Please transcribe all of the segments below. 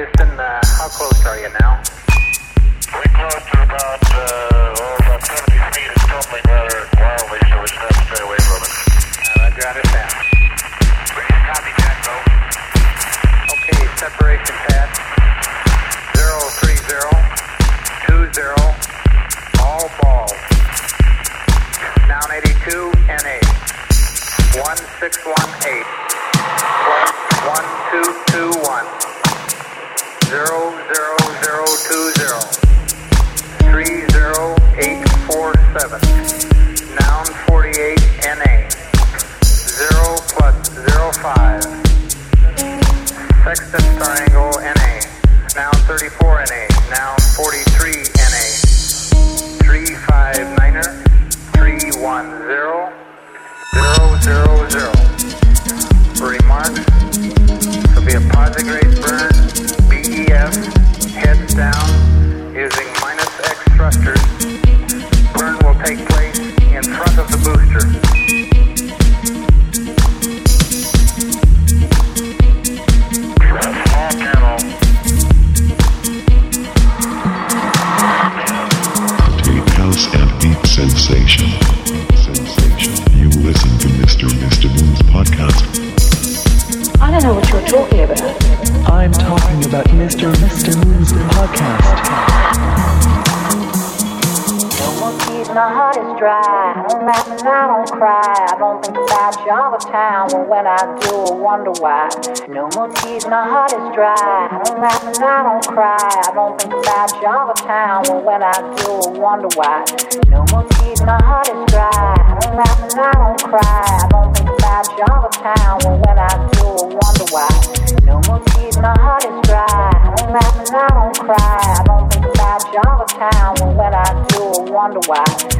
Uh, how close are you now? wonder why. No more tears, my heart is dry. I don't laugh and I don't cry. I don't think about you all the time. Well, when I do, I wonder why. No more tears, my heart is dry. I don't laugh and I don't cry. I don't think about you all the time. Well, when I do, I wonder why.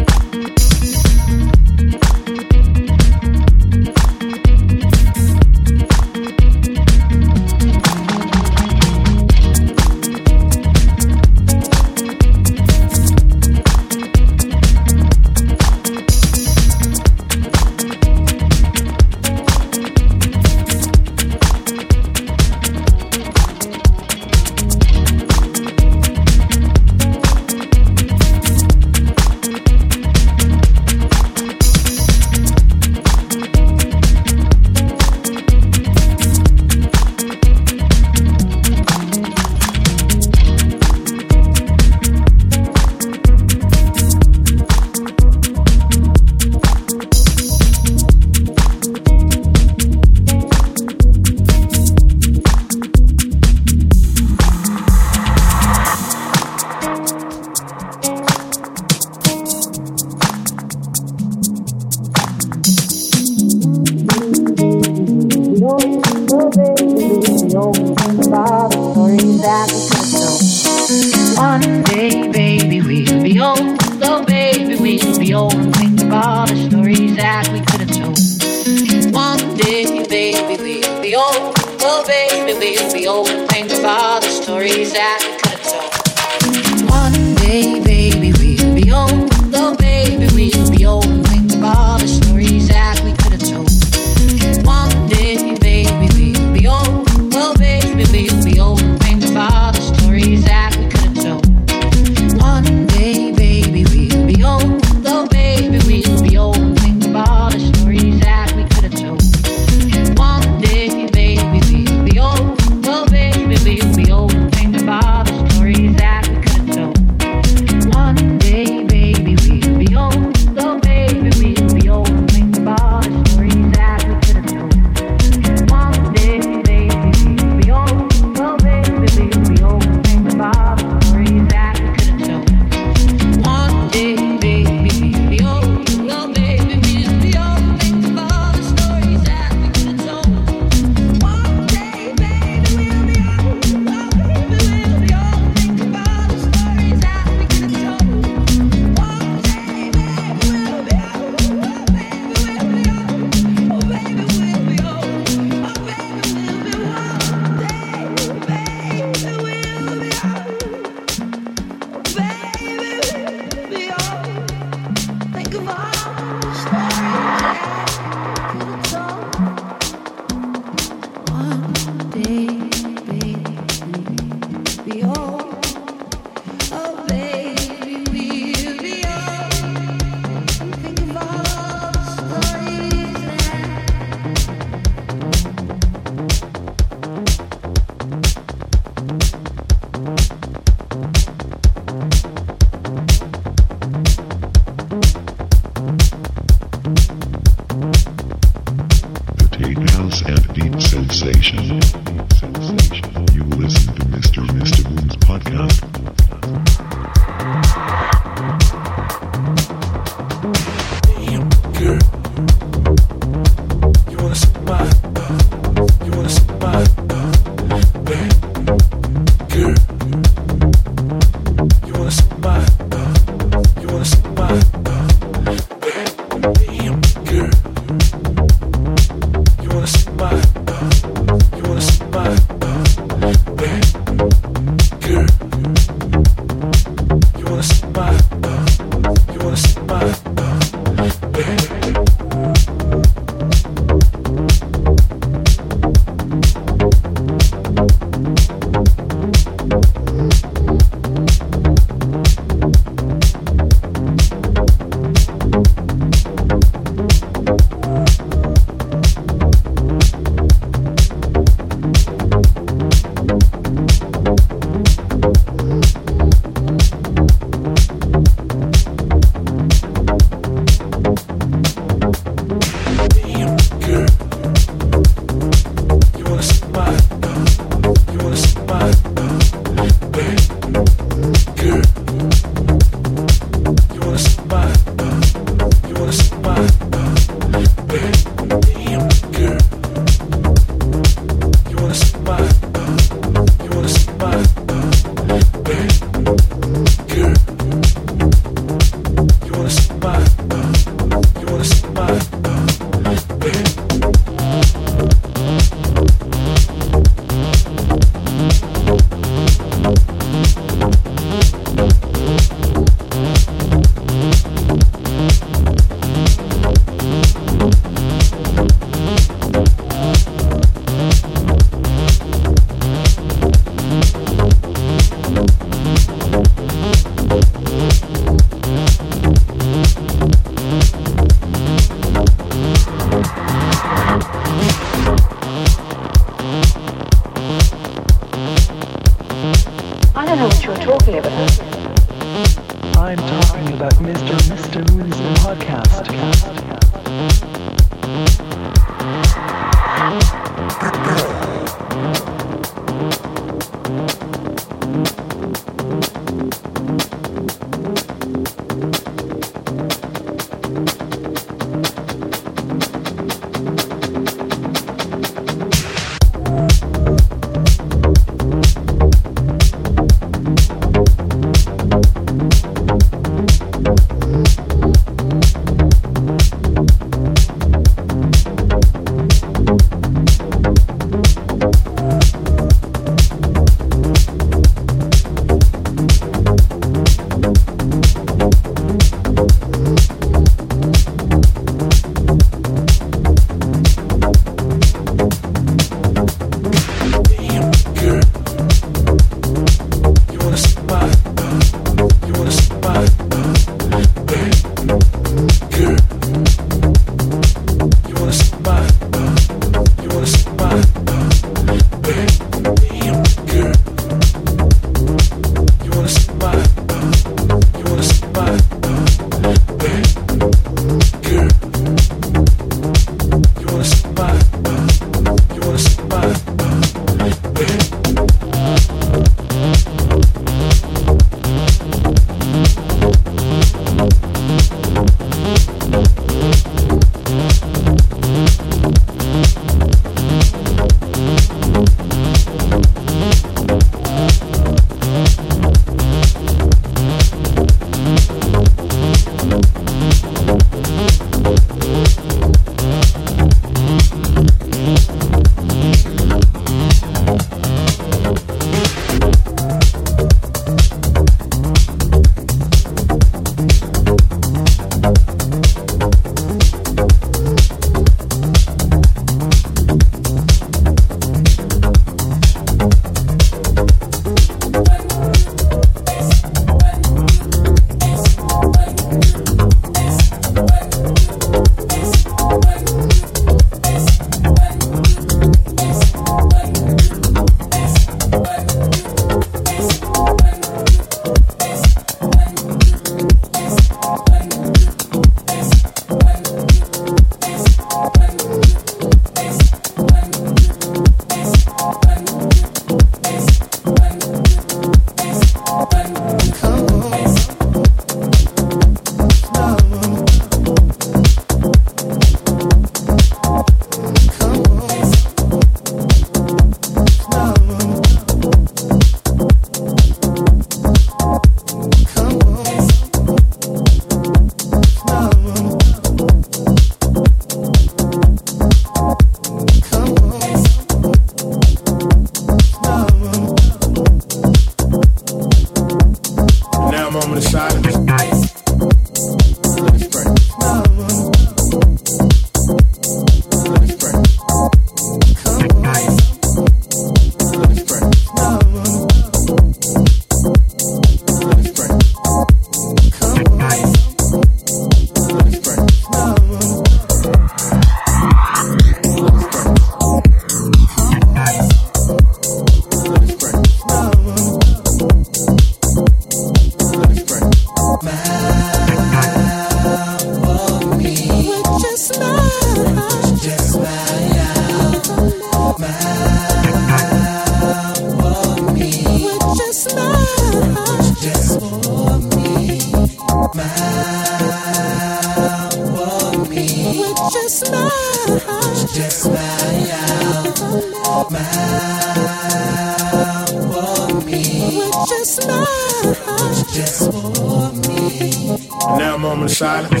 silence.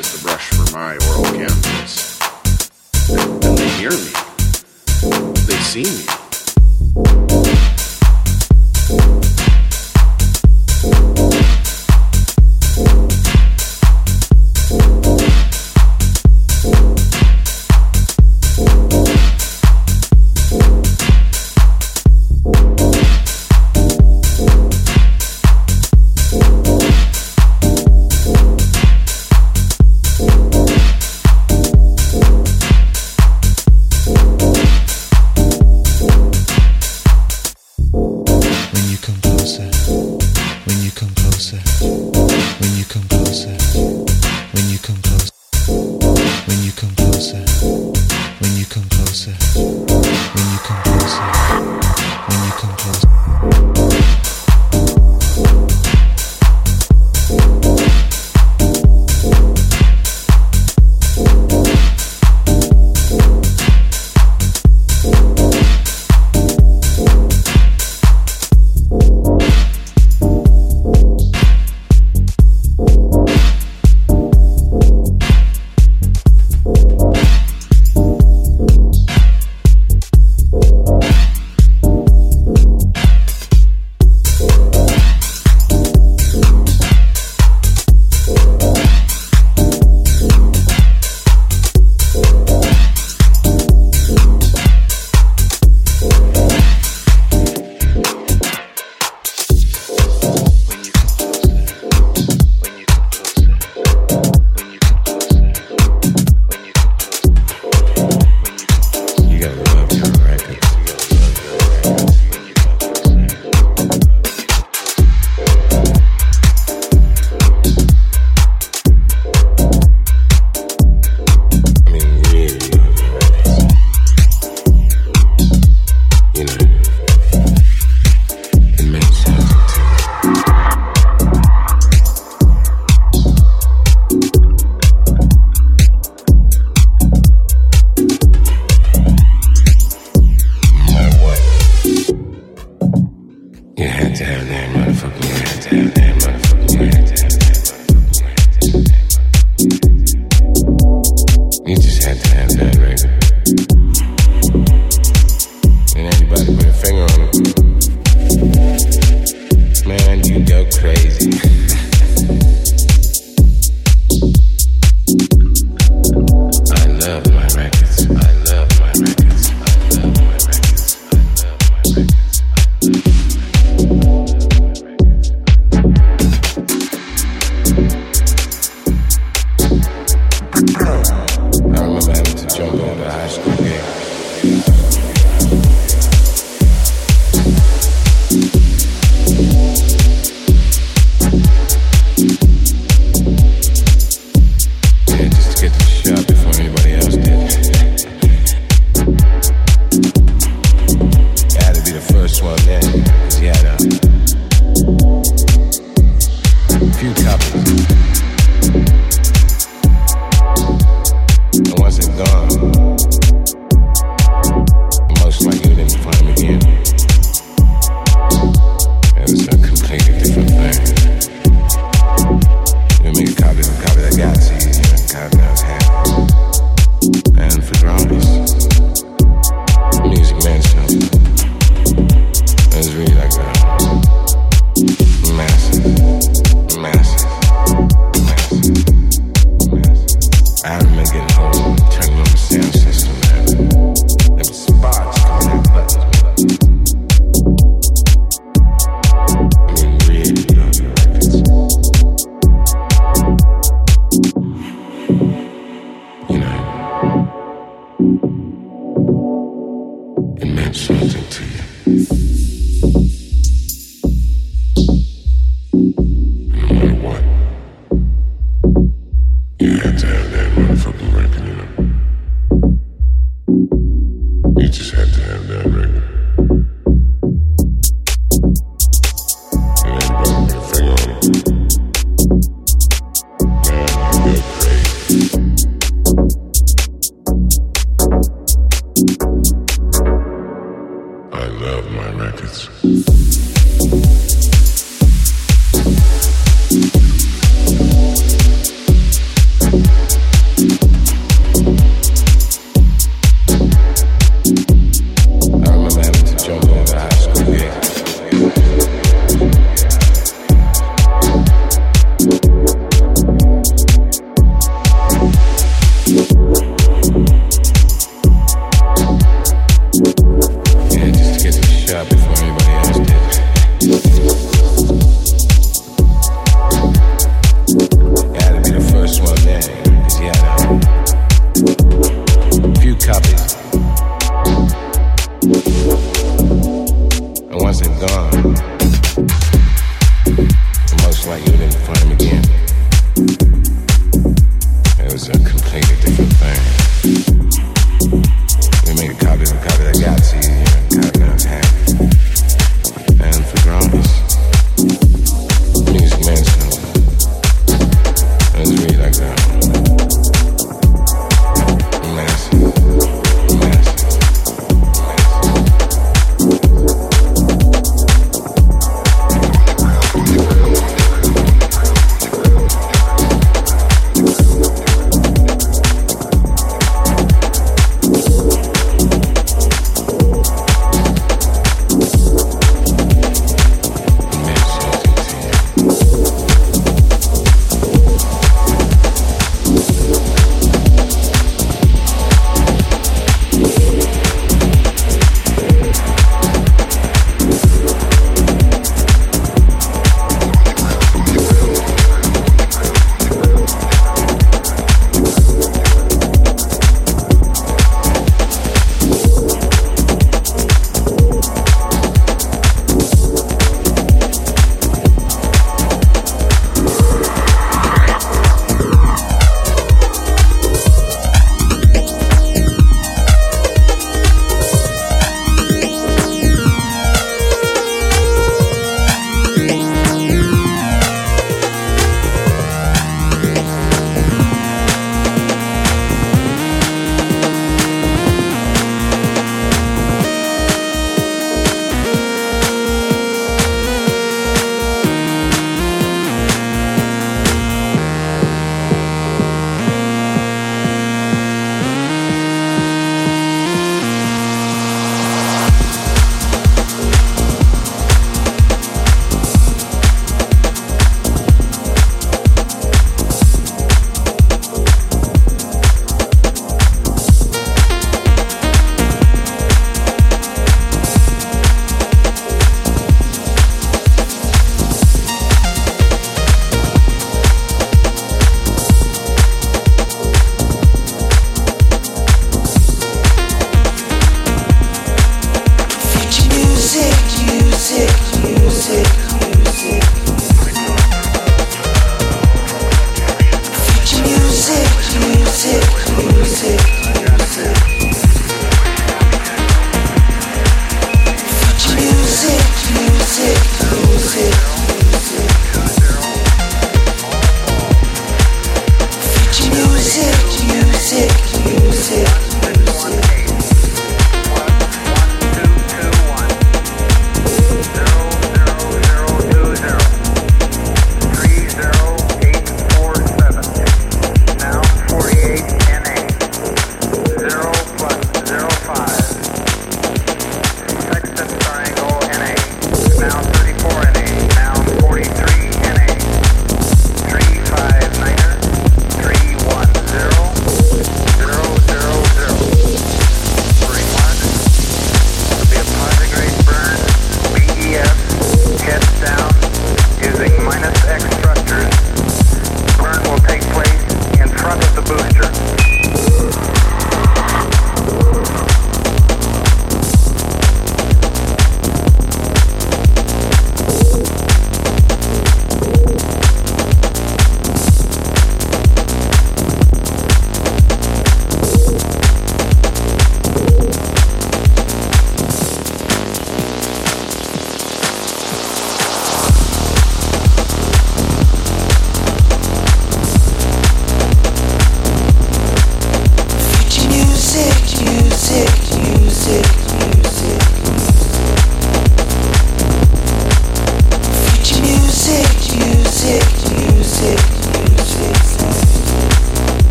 is the brush for my oral canvas. And they hear me. They see me. Yeah, just to